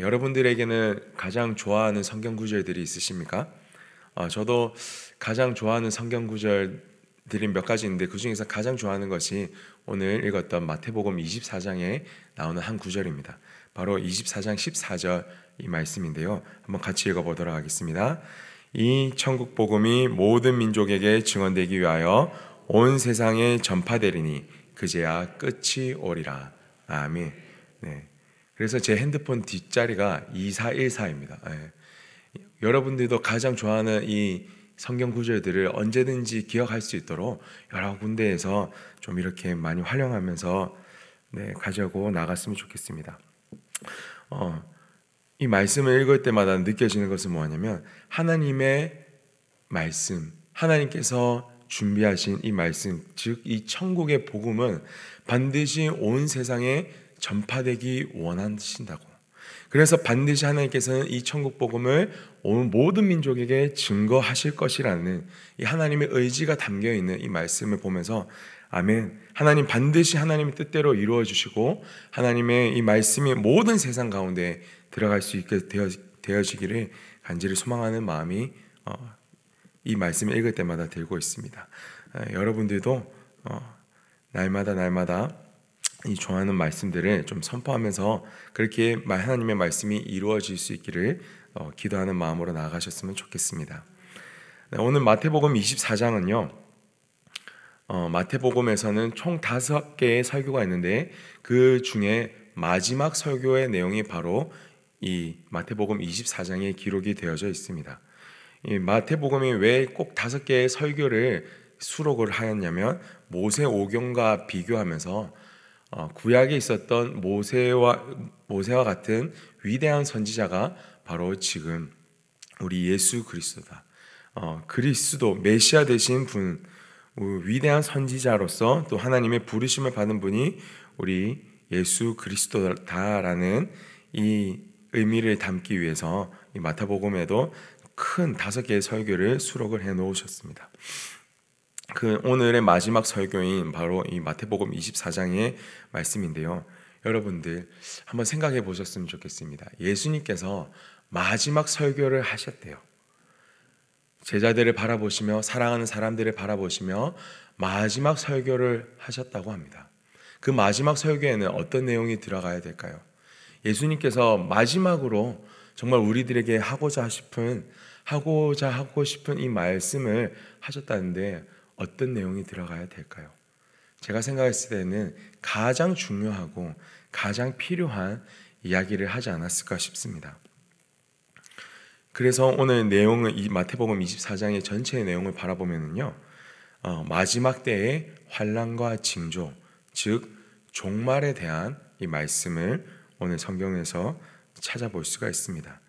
여러분들에게는 가장 좋아하는 성경 구절들이 있으십니까? 어, 저도 가장 좋아하는 성경 구절들이 몇 가지 있는데 그 중에서 가장 좋아하는 것이 오늘 읽었던 마태복음 24장에 나오는 한 구절입니다. 바로 24장 14절 이 말씀인데요. 한번 같이 읽어보도록 하겠습니다. 이 천국 복음이 모든 민족에게 증언되기 위하여 온 세상에 전파되리니 그제야 끝이 오리라. 아멘. 네. 그래서 제 핸드폰 뒷자리가 2414입니다. 네. 여러분들도 가장 좋아하는 이 성경 구절들을 언제든지 기억할 수 있도록 여러 군데에서 좀 이렇게 많이 활용하면서 네, 가져고 나갔으면 좋겠습니다. 어, 이 말씀을 읽을 때마다 느껴지는 것은 뭐냐면 하나님의 말씀, 하나님께서 준비하신 이 말씀, 즉 이 천국의 복음은 반드시 온 세상에 전파되기 원하신다고. 그래서 반드시 하나님께서는 이 천국 복음을 온 모든 민족에게 증거하실 것이라는 이 하나님의 의지가 담겨 있는 이 말씀을 보면서 아멘. 하나님 반드시 하나님의 뜻대로 이루어 주시고 하나님의 이 말씀이 모든 세상 가운데 들어갈 수 있게 되어, 지기를 간절히 소망하는 마음이 어, 이 말씀을 읽을 때마다 들고 있습니다. 어, 여러분들도 어, 날마다 날마다 이 좋아하는 말씀들을 좀 선포하면서 그렇게 하나님의 말씀이 이루어질 수 있기를 어, 기도하는 마음으로 나아가셨으면 좋겠습니다. 네, 오늘 마태복음 24장은요. 어, 마태복음에서는 총 다섯 개의 설교가 있는데 그 중에 마지막 설교의 내용이 바로 이 마태복음 24장에 기록이 되어져 있습니다. 이 마태복음이 왜 꼭 다섯 개의 설교를 수록을 하였냐면 모세 오경과 비교하면서 어, 구약에 있었던 모세와 모세와 같은 위대한 선지자가 바로 지금 우리 예수 그리스도다. 어, 그리스도 메시아 되신 분 위대한 선지자로서 또 하나님의 부르심을 받은 분이 우리 예수 그리스도다라는 이 의미를 담기 위해서 이 마태복음에도 큰 다섯 개의 설교를 수록을 해 놓으셨습니다. 그 오늘의 마지막 설교인 바로 이 마태복음 24장의 말씀인데요. 여러분들 한번 생각해 보셨으면 좋겠습니다. 예수님께서 마지막 설교를 하셨대요. 제자들을 바라보시며 사랑하는 사람들을 바라보시며 마지막 설교를 하셨다고 합니다. 그 마지막 설교에는 어떤 내용이 들어가야 될까요? 예수님께서 마지막으로 정말 우리들에게 하고자 싶은 하고자 하고 싶은 이 말씀을 하셨다는데 어떤 내용이 들어가야 될까요? 제가 생각했을 때는 가장 중요하고 가장 필요한 이야기를 하지 않았을까 싶습니다. 그래서 오늘 내용은 이 마태복음 24장의 전체의 내용을 바라보면요, 어, 마지막 때의 환란과 징조, 즉 종말에 대한 이 말씀을 오늘 성경에서 찾아볼 수가 있습니다.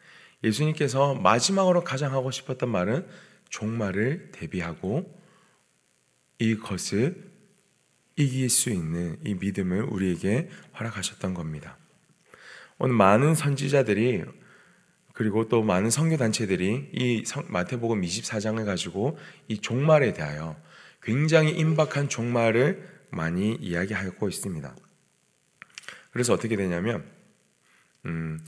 예수님께서 마지막으로 가장 하고 싶었던 말은 종말을 대비하고 이것을 이길 수 있는 이 믿음을 우리에게 허락하셨던 겁니다. 오늘 많은 선지자들이 그리고 또 많은 선교 단체들이 이 마태복음 24장을 가지고 이 종말에 대하여 굉장히 임박한 종말을 많이 이야기하고 있습니다. 그래서 어떻게 되냐면 음,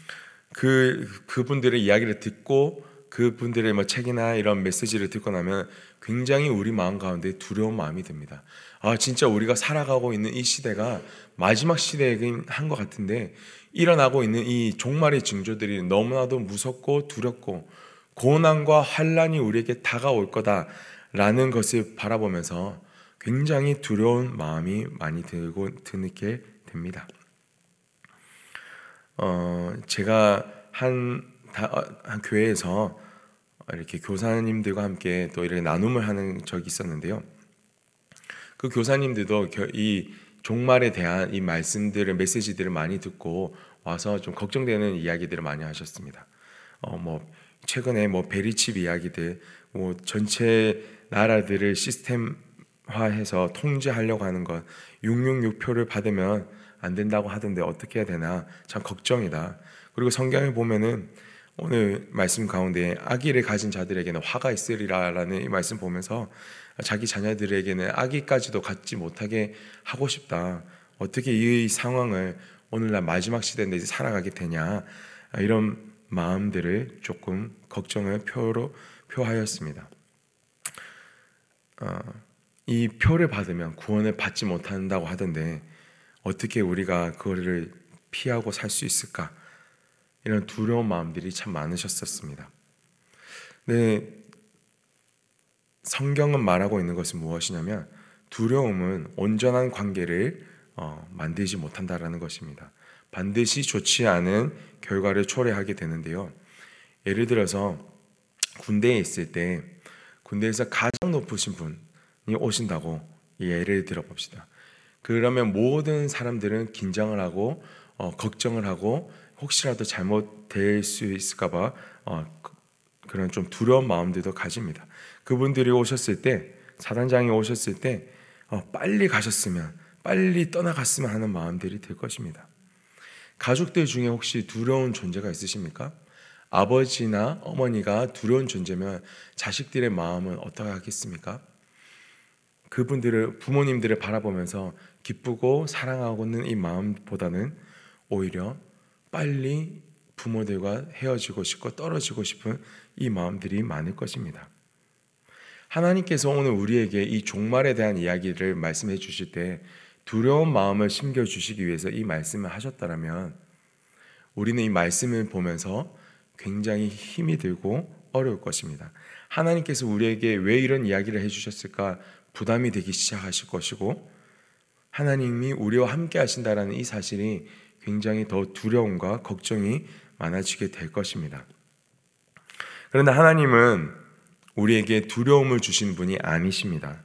그 그분들의 이야기를 듣고 그분들의 뭐 책이나 이런 메시지를 듣고 나면 굉장히 우리 마음 가운데 두려운 마음이 듭니다. 아, 진짜 우리가 살아가고 있는 이 시대가 마지막 시대이긴 한 것 같은데 일어나고 있는 이 종말의 징조들이 너무나도 무섭고 두렵고 고난과 환란이 우리에게 다가올 거다라는 것을 바라보면서 굉장히 두려운 마음이 많이 들고 드게 됩니다. 어, 제가 한, 한 교회에서 이렇게 교사님들과 함께 또 이렇게 나눔을 하는 적이 있었는데요. 그 교사님들도 이 종말에 대한 이 말씀들을 메시지들을 많이 듣고 와서 좀 걱정되는 이야기들을 많이 하셨습니다. 어 뭐 최근에 뭐 베리칩 이야기들, 뭐 전체 나라들을 시스템화해서 통제하려고 하는 것, 666표를 받으면 안 된다고 하던데 어떻게 해야 되나 참 걱정이다. 그리고 성경에 보면은 오늘 말씀 가운데 아기를 가진 자들에게는 화가 있으리라라는 이 말씀 보면서 자기 자녀들에게는 아기까지도 갖지 못하게 하고 싶다. 어떻게 이 상황을 오늘날 마지막 시대인데 살아가게 되냐? 아, 이런 마음들을 조금 걱정을 표로 표하였습니다. 어, 이 표를 받으면 구원을 받지 못한다고 하던데 어떻게 우리가 그거를 피하고 살 수 있을까? 이런 두려운 마음들이 참 많으셨었습니다. 네, 성경은 말하고 있는 것은 무엇이냐면 두려움은 온전한 관계를 어, 만들지 못한다라는 것입니다. 반드시 좋지 않은 결과를 초래하게 되는데요. 예를 들어서 군대에 있을 때 군대에서 가장 높으신 분이 오신다고 예를 들어 봅시다. 그러면 모든 사람들은 긴장을 하고 어, 걱정을 하고 혹시라도 잘못될 수 있을까봐 어, 그, 런 좀 두려운 마음들도 가집니다. 그분들이 오셨을 때 사단장이 오셨을 때 어, 빨리 가셨으면 빨리 떠나갔으면 하는 마음들이 들 것입니다. 가족들 중에 혹시 두려운 존재가 있으십니까? 아버지나 어머니가 두려운 존재면 자식들의 마음은 어떻게 하겠습니까? 그분들을 부모님들을 바라보면서 기쁘고 사랑하고 있는 이 마음보다는 오히려 빨리 부모들과 헤어지고 싶고 떨어지고 싶은 이 마음들이 많을 것입니다. 하나님께서 오늘 우리에게 이 종말에 대한 이야기를 말씀해 주실 때 두려운 마음을 심겨 주시기 위해서 이 말씀을 하셨다면 우리는 이 말씀을 보면서 굉장히 힘이 들고 어려울 것입니다. 하나님께서 우리에게 왜 이런 이야기를 해주셨을까 부담이 되기 시작하실 것이고 하나님이 우리와 함께 하신다라는 이 사실이 굉장히 더 두려움과 걱정이 많아지게 될 것입니다. 그런데 하나님은 우리에게 두려움을 주신 분이 아니십니다.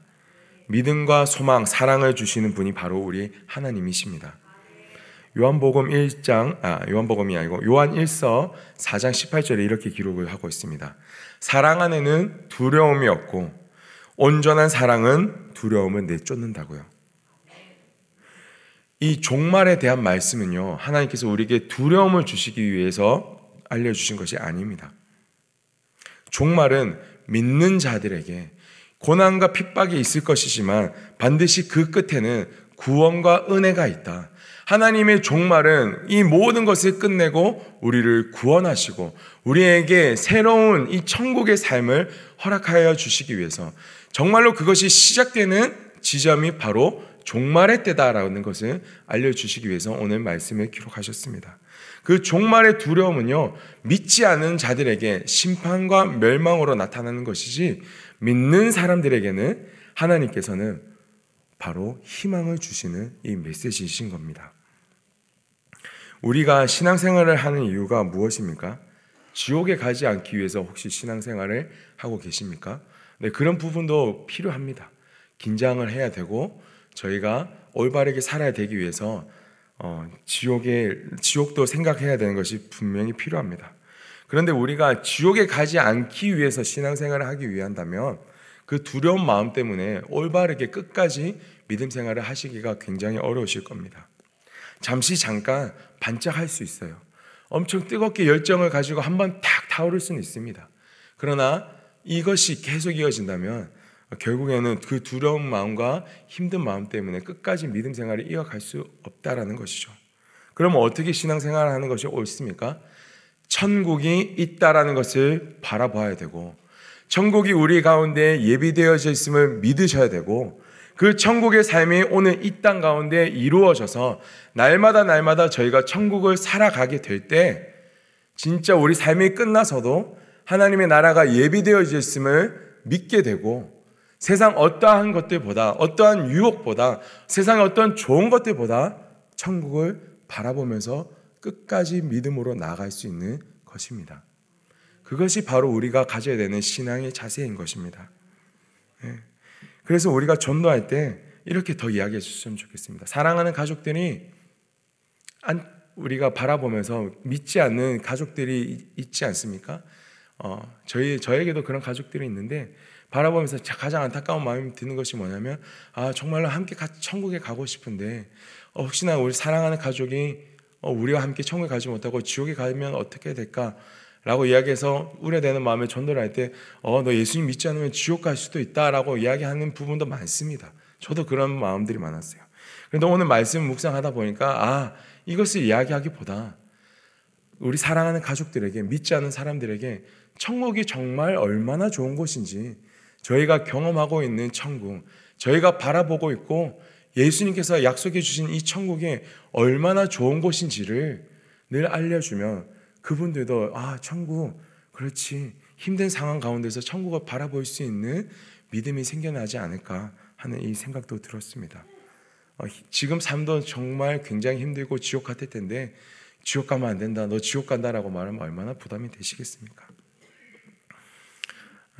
믿음과 소망, 사랑을 주시는 분이 바로 우리 하나님이십니다. 요한복음 1장 아 요한복음이 아니고 요한 1서 4장 18절에 이렇게 기록을 하고 있습니다. 사랑 안에는 두려움이 없고 온전한 사랑은 두려움을 내쫓는다고요. 이 종말에 대한 말씀은요. 하나님께서 우리에게 두려움을 주시기 위해서 알려 주신 것이 아닙니다. 종말은 믿는 자들에게 고난과 핍박이 있을 것이지만 반드시 그 끝에는 구원과 은혜가 있다. 하나님의 종말은 이 모든 것을 끝내고 우리를 구원하시고 우리에게 새로운 이 천국의 삶을 허락하여 주시기 위해서 정말로 그것이 시작되는 지점이 바로 종말의 때다라는 것을 알려주시기 위해서 오늘 말씀을 기록하셨습니다. 그 종말의 두려움은요, 믿지 않는 자들에게 심판과 멸망으로 나타나는 것이지, 믿는 사람들에게는 하나님께서는 바로 희망을 주시는 이 메시지이신 겁니다. 우리가 신앙생활을 하는 이유가 무엇입니까? 지옥에 가지 않기 위해서 혹시 신앙생활을 하고 계십니까? 네, 그런 부분도 필요합니다. 긴장을 해야 되고 저희가 올바르게 살아야 되기 위해서 어, 지옥에 지옥도 생각해야 되는 것이 분명히 필요합니다. 그런데 우리가 지옥에 가지 않기 위해서 신앙생활을 하기 위한다면 그 두려운 마음 때문에 올바르게 끝까지 믿음 생활을 하시기가 굉장히 어려우실 겁니다. 잠시 잠깐 반짝할 수 있어요. 엄청 뜨겁게 열정을 가지고 한번 탁 타오를 수는 있습니다. 그러나 이것이 계속 이어진다면 결국에는 그 두려운 마음과 힘든 마음 때문에 끝까지 믿음 생활을 이어갈 수 없다라는 것이죠. 그러면 어떻게 신앙생활을 하는 것이 옳습니까? 천국이 있다라는 것을 바라봐야 되고 천국이 우리 가운데 예비되어져 있음을 믿으셔야 되고 그 천국의 삶이 오늘 이 땅 가운데 이루어져서 날마다 날마다 저희가 천국을 살아가게 될 때 진짜 우리 삶이 끝나서도 하나님의 나라가 예비되어져 있음을 믿게 되고 세상 어떠한 것들보다 어떠한 유혹보다 세상의 어떤 좋은 것들보다 천국을 바라보면서 끝까지 믿음으로 나아갈 수 있는 것입니다. 그것이 바로 우리가 가져야 되는 신앙의 자세인 것입니다. 네. 그래서 우리가 전도할 때 이렇게 더 이야기해 주셨으면 좋겠습니다. 사랑하는 가족들이 우리가 바라보면서 믿지 않는 가족들이 있지 않습니까? 어, 저희 저에게도 그런 가족들이 있는데 바라보면서 가장 안타까운 마음이 드는 것이 뭐냐면 아 정말로 함께 천국에 가고 싶은데 어, 혹시나 우리 사랑하는 가족이 어, 우리와 함께 천국에 가지 못하고 지옥에 가면 어떻게 될까? 라고 이야기해서 우려되는 마음에 전도를 할 때, 어, 너 예수님 믿지 않으면 지옥 갈 수도 있다 라고 이야기하는 부분도 많습니다. 저도 그런 마음들이 많았어요. 그런데 오늘 말씀 묵상하다 보니까, 아, 이것을 이야기하기보다 우리 사랑하는 가족들에게 믿지 않은 사람들에게 천국이 정말 얼마나 좋은 곳인지 저희가 경험하고 있는 천국, 저희가 바라보고 있고 예수님께서 약속해 주신 이 천국이 얼마나 좋은 곳인지를 늘 알려주면 그분들도 아 천국 그렇지 힘든 상황 가운데서 천국을 바라볼 수 있는 믿음이 생겨나지 않을까 하는 이 생각도 들었습니다. 어, 지금 삶도 정말 굉장히 힘들고 지옥 같을 텐데 지옥 가면 안 된다. 너 지옥 간다라고 말하면 얼마나 부담이 되시겠습니까?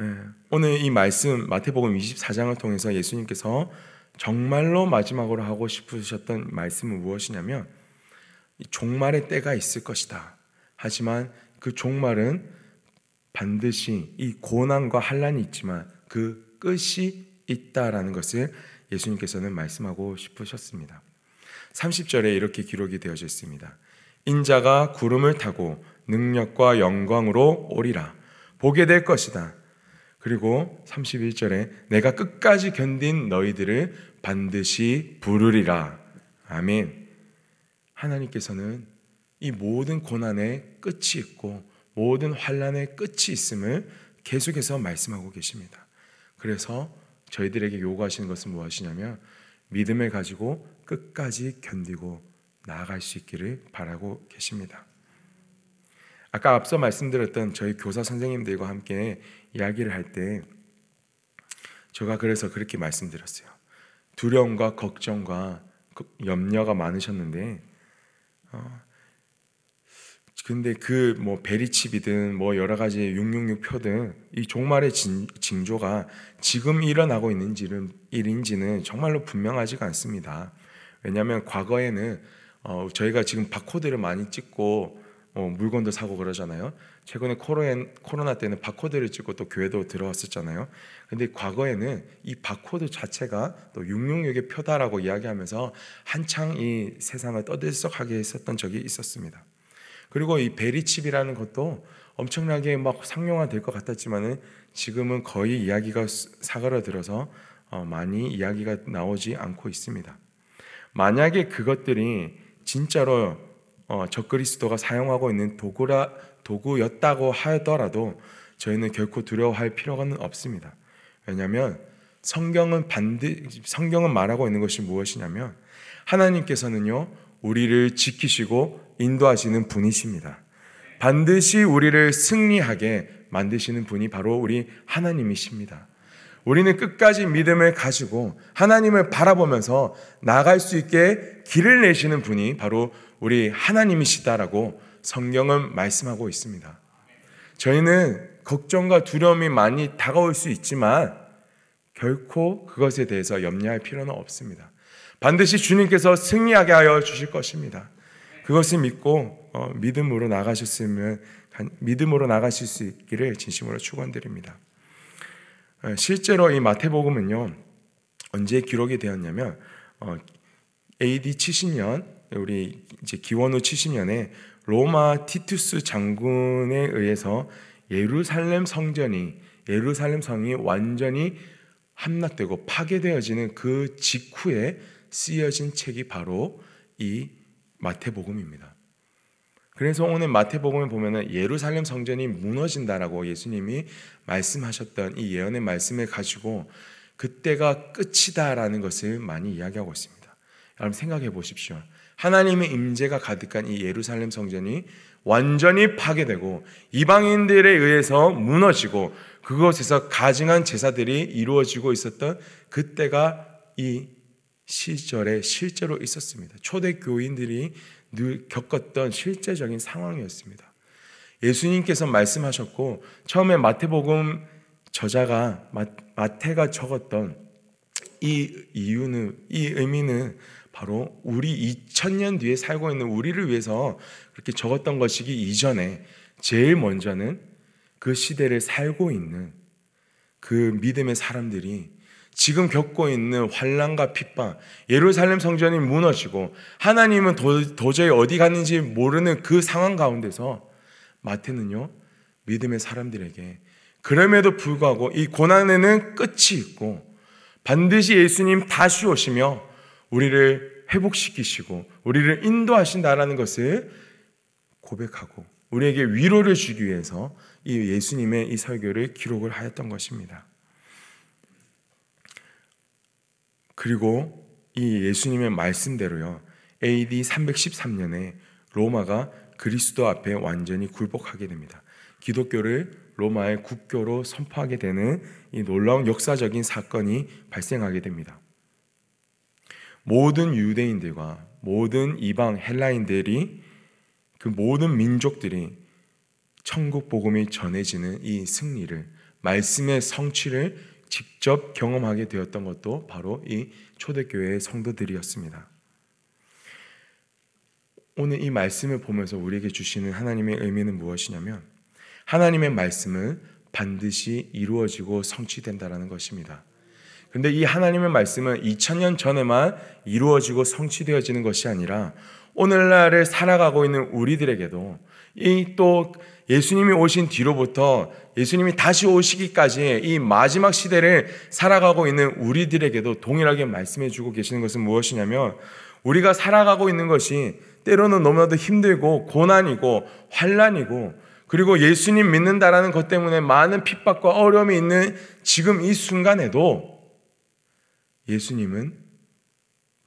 예, 오늘 이 말씀 마태복음 24장을 통해서 예수님께서 정말로 마지막으로 하고 싶으셨던 말씀은 무엇이냐면 종말의 때가 있을 것이다. 하지만 그 종말은 반드시 이 고난과 환란이 있지만 그 끝이 있다라는 것을 예수님께서는 말씀하고 싶으셨습니다. 30절에 이렇게 기록이 되어져 있습니다. 인자가 구름을 타고 능력과 영광으로 오리라. 보게 될 것이다. 그리고 31절에 내가 끝까지 견딘 너희들을 반드시 부르리라. 아멘. 하나님께서는 이 모든 고난의 끝이 있고 모든 환란의 끝이 있음을 계속해서 말씀하고 계십니다. 그래서 저희들에게 요구하시는 것은 무엇이냐면 믿음을 가지고 끝까지 견디고 나아갈 수 있기를 바라고 계십니다. 아까 앞서 말씀드렸던 저희 교사 선생님들과 함께 이야기를 할 때 제가 그래서 그렇게 말씀드렸어요. 두려움과 걱정과 그 염려가 많으셨는데 어, 근데 그 뭐 베리칩이든 뭐 여러 가지 666 표든 이 종말의 진, 징조가 지금 일어나고 있는지는 일인지는 정말로 분명하지가 않습니다. 왜냐하면 과거에는 어, 저희가 지금 바코드를 많이 찍고 어, 물건도 사고 그러잖아요. 최근에 코로나, 코로나 때는 바코드를 찍고 또 교회도 들어왔었잖아요. 근데 과거에는 이 바코드 자체가 또 666의 표다라고 이야기하면서 한창 이 세상을 떠들썩하게 했었던 적이 있었습니다. 그리고 이 베리칩이라는 것도 엄청나게 막 상용화될 것 같았지만은 지금은 거의 이야기가 사그라들어서 어, 많이 이야기가 나오지 않고 있습니다. 만약에 그것들이 진짜로 어, 적그리스도가 사용하고 있는 도구라 도구였다고 하더라도 저희는 결코 두려워할 필요는 없습니다. 왜냐하면 성경은 반드 성경은 말하고 있는 것이 무엇이냐면 하나님께서는요 우리를 지키시고 인도하시는 분이십니다. 반드시 우리를 승리하게 만드시는 분이 바로 우리 하나님이십니다. 우리는 끝까지 믿음을 가지고 하나님을 바라보면서 나갈 수 있게 길을 내시는 분이 바로 우리 하나님이시다라고 성경은 말씀하고 있습니다. 저희는 걱정과 두려움이 많이 다가올 수 있지만 결코 그것에 대해서 염려할 필요는 없습니다. 반드시 주님께서 승리하게 하여 주실 것입니다. 그것을 믿고 어, 믿음으로 나가셨으면 믿음으로 나가실 수 있기를 진심으로 축원드립니다. 어, 실제로 이 마태복음은요 언제 기록이 되었냐면 어, AD 70년 우리 이제 기원 후 70년에 로마 티투스 장군에 의해서 예루살렘 성전이 예루살렘 성이 완전히 함락되고 파괴되어지는 그 직후에 쓰여진 책이 바로 이 마태복음입니다. 그래서 오늘 마태복음을 보면은 예루살렘 성전이 무너진다라고 예수님이 말씀하셨던 이 예언의 말씀을 가지고 그때가 끝이다라는 것을 많이 이야기하고 있습니다. 여러분 생각해 보십시오. 하나님의 임재가 가득한 이 예루살렘 성전이 완전히 파괴되고 이방인들에 의해서 무너지고 그곳에서 가증한 제사들이 이루어지고 있었던 그때가 이 시절에 실제로 있었습니다. 초대 교인들이 늘 겪었던 실제적인 상황이었습니다. 예수님께서 말씀하셨고 처음에 마태복음 저자가 마태가 적었던 이 이유는 이 의미는 바로 우리 2000년 뒤에 살고 있는 우리를 위해서 그렇게 적었던 것이기 이전에 제일 먼저는 그 시대를 살고 있는 그 믿음의 사람들이 지금 겪고 있는 환란과 핍박, 예루살렘 성전이 무너지고 하나님은 도, 저히 어디 갔는지 모르는 그 상황 가운데서 마태는요 믿음의 사람들에게 그럼에도 불구하고 이 고난에는 끝이 있고 반드시 예수님 다시 오시며 우리를 회복시키시고 우리를 인도하신다라는 것을 고백하고 우리에게 위로를 주기 위해서 이 예수님의 이 설교를 기록을 하였던 것입니다. 그리고 이 예수님의 말씀대로요. AD 313년에 로마가 그리스도 앞에 완전히 굴복하게 됩니다. 기독교를 로마의 국교로 선포하게 되는 이 놀라운 역사적인 사건이 발생하게 됩니다. 모든 유대인들과 모든 이방 헬라인들이 그 모든 민족들이 천국 복음이 전해지는 이 승리를 말씀의 성취를 직접 경험하게 되었던 것도 바로 이 초대교회의 성도들이었습니다. 오늘 이 말씀을 보면서 우리에게 주시는 하나님의 의미는 무엇이냐면 하나님의 말씀은 반드시 이루어지고 성취된다라는 것입니다. 근데 이 하나님의 말씀은 2000년 전에만 이루어지고 성취되어지는 것이 아니라 오늘날을 살아가고 있는 우리들에게도 이 또 예수님이 오신 뒤로부터 예수님이 다시 오시기까지 이 마지막 시대를 살아가고 있는 우리들에게도 동일하게 말씀해 주고 계시는 것은 무엇이냐면 우리가 살아가고 있는 것이 때로는 너무나도 힘들고 고난이고 환란이고 그리고 예수님 믿는다라는 것 때문에 많은 핍박과 어려움이 있는 지금 이 순간에도 예수님은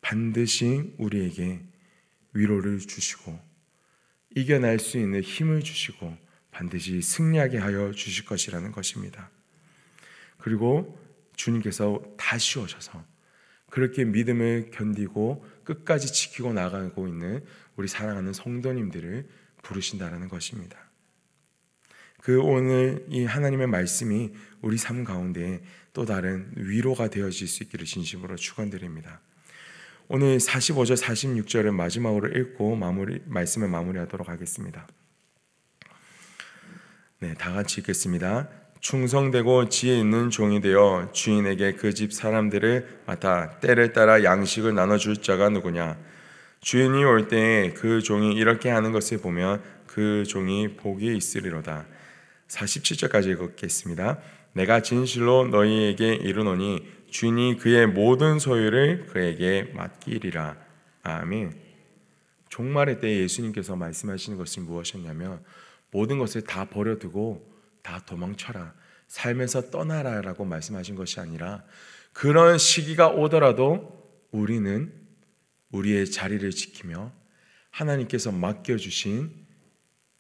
반드시 우리에게 위로를 주시고 이겨낼 수 있는 힘을 주시고 반드시 승리하게 하여 주실 것이라는 것입니다. 그리고 주님께서 다시 오셔서 그렇게 믿음을 견디고 끝까지 지키고 나가고 있는 우리 사랑하는 성도님들을 부르신다라는 것입니다. 그 오늘 이 하나님의 말씀이 우리 삶 가운데 또 다른 위로가 되어질 수 있기를 진심으로 축원드립니다. 오늘 45절 46절을 마지막으로 읽고 마무리 말씀을 마무리하도록 하겠습니다. 네, 다 같이 읽겠습니다. 충성되고 지혜 있는 종이 되어 주인에게 그 집 사람들을 맡아 때를 따라 양식을 나눠 줄 자가 누구냐? 주인이 올 때에 그 종이 이렇게 하는 것을 보면 그 종이 복이 있으리로다. 47절까지 읽겠습니다. 내가 진실로 너희에게 이르노니 주인이 그의 모든 소유를 그에게 맡기리라. 아멘. 종말의 때 예수님께서 말씀하시는 것은 무엇이었냐면 모든 것을 다 버려두고 다 도망쳐라. 삶에서 떠나라라고 말씀하신 것이 아니라 그런 시기가 오더라도 우리는 우리의 자리를 지키며 하나님께서 맡겨주신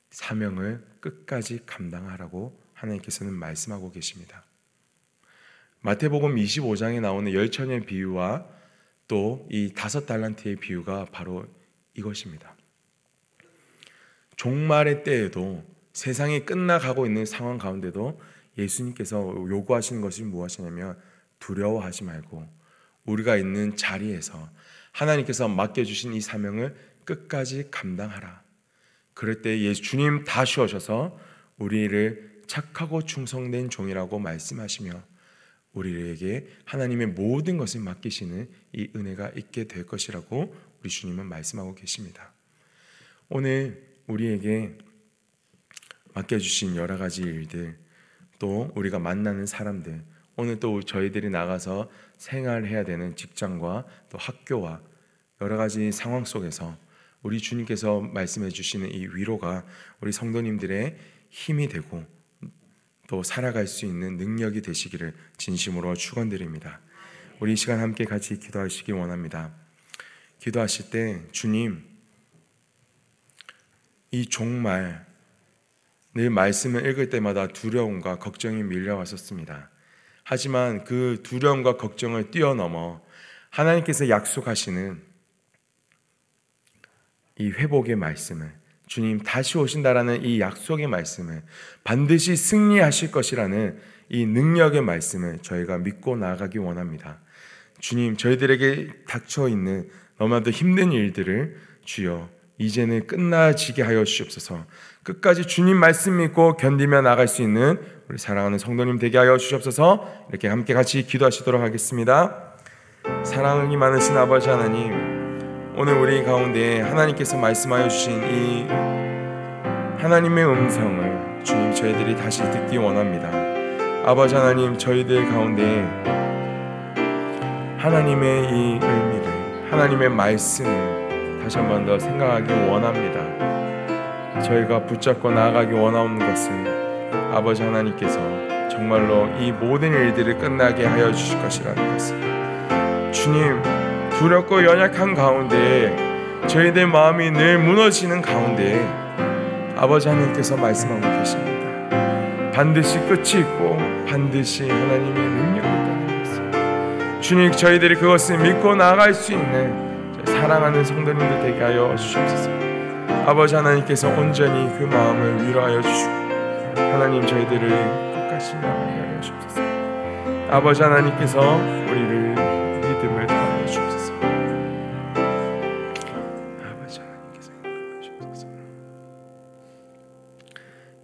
사명을 끝까지 감당하라고 하나님께서는 말씀하고 계십니다. 마태복음 25장에 나오는 열처녀의 비유와 또 이 다섯 달란트의 비유가 바로 이것입니다. 종말의 때에도 세상이 끝나가고 있는 상황 가운데도 예수님께서 요구하시는 것이 무엇이냐면 두려워하지 말고 우리가 있는 자리에서 하나님께서 맡겨주신 이 사명을 끝까지 감당하라. 그럴 때 예수 주님 다시 오셔서 우리를 착하고 충성된 종이라고 말씀하시며 우리에게 하나님의 모든 것을 맡기시는 이 은혜가 있게 될 것이라고 우리 주님은 말씀하고 계십니다. 오늘 우리에게 맡겨주신 여러 가지 일들, 또 우리가 만나는 사람들, 오늘 또 저희들이 나가서 생활해야 되는 직장과 또 학교와 여러 가지 상황 속에서 우리 주님께서 말씀해 주시는 이 위로가 우리 성도님들의 힘이 되고 또 살아갈 수 있는 능력이 되시기를 진심으로 축원드립니다. 우리 시간 함께 같이 기도하시기 원합니다. 기도하실 때 주님 이 종말 늘 말씀을 읽을 때마다 두려움과 걱정이 밀려왔었습니다. 하지만 그 두려움과 걱정을 뛰어넘어 하나님께서 약속하시는 이 회복의 말씀을 주님 다시 오신다라는 이 약속의 말씀을 반드시 승리하실 것이라는 이 능력의 말씀을 저희가 믿고 나아가기 원합니다. 주님, 저희들에게 닥쳐 있는 너무나도 힘든 일들을 주여 이제는 끝나지게 하여 주시옵소서. 끝까지 주님 말씀 믿고 견디며 나갈 수 있는 우리 사랑하는 성도님 되게 하여 주시옵소서. 이렇게 함께 같이 기도하시도록 하겠습니다. 사랑이 많으신 아버지 하나님, 오늘 우리 가운데 하나님께서 말씀하여 주신 이 하나님의 음성을 주님 저희들이 다시 듣기 원합니다. 아버지 하나님 저희들 가운데 하나님의 이 의미를 하나님의 말씀을 다시 한 번 더 생각하기 원합니다. 저희가 붙잡고 나아가기 원하는 것은 아버지 하나님께서 정말로 이 모든 일들을 끝나게 하여 주실 것이라는 것을 주님 두렵고 연약한 가운데 저희들 마음이 늘 무너지는 가운데 아버지 하나님께서 말씀하고 계십니다. 반드시 끝이 있고 반드시 하나님의 능력이 있다는 것을 주님 저희들이 그것을 믿고 나아갈 수 있는 사랑하는 성도님들 되게 하여 주시옵소서. 아버지 하나님께서 온전히 그 마음을 위로하여 주시고 하나님 저희들을 끝까지 나가게 하여 주옵소서. 아버지 하나님께서 우리를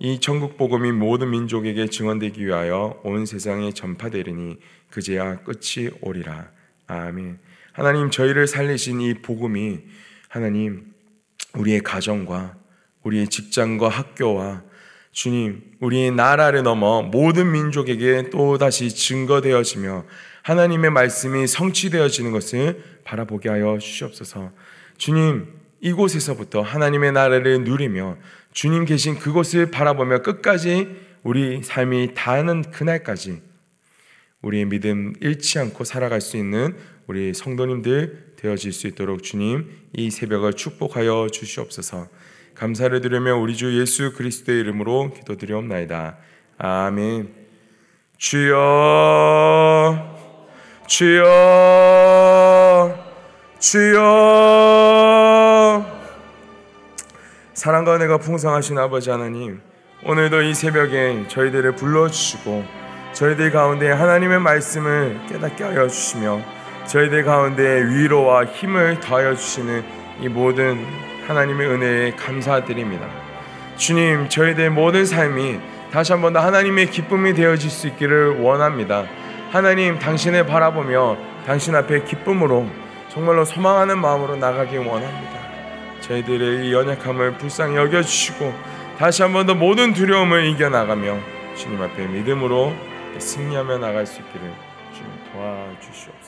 이 천국 복음이 모든 민족에게 증언되기 위하여 온 세상에 전파되리니 그제야 끝이 오리라. 아멘. 하나님 저희를 살리신 이 복음이 하나님 우리의 가정과 우리의 직장과 학교와 주님 우리의 나라를 넘어 모든 민족에게 또다시 증거되어지며 하나님의 말씀이 성취되어지는 것을 바라보게 하여 주시옵소서. 주님 이곳에서부터 하나님의 나라를 누리며 주님 계신 그곳을 바라보며 끝까지 우리 삶이 닿는 그날까지 우리의 믿음 잃지 않고 살아갈 수 있는 우리 성도님들 되어질 수 있도록 주님 이 새벽을 축복하여 주시옵소서. 감사를 드리며 우리 주 예수 그리스도의 이름으로 기도드리옵나이다. 아멘. 주여 주여 주여 사랑과 은혜가 풍성하신 아버지 하나님 오늘도 이 새벽에 저희들을 불러주시고 저희들 가운데 하나님의 말씀을 깨닫게 하여 주시며 저희들 가운데 위로와 힘을 더하여 주시는 이 모든 하나님의 은혜에 감사드립니다. 주님, 저희들 모든 삶이 다시 한번 더 하나님의 기쁨이 되어질 수 있기를 원합니다. 하나님, 당신을 바라보며 당신 앞에 기쁨으로 정말로 소망하는 마음으로 나가기 원합니다. 저희들의 이 연약함을 불쌍히 여겨주시고 다시 한 번 더 모든 두려움을 이겨나가며 주님 앞에 믿음으로 승리하며 나갈 수 있기를 주님 도와주시옵소서.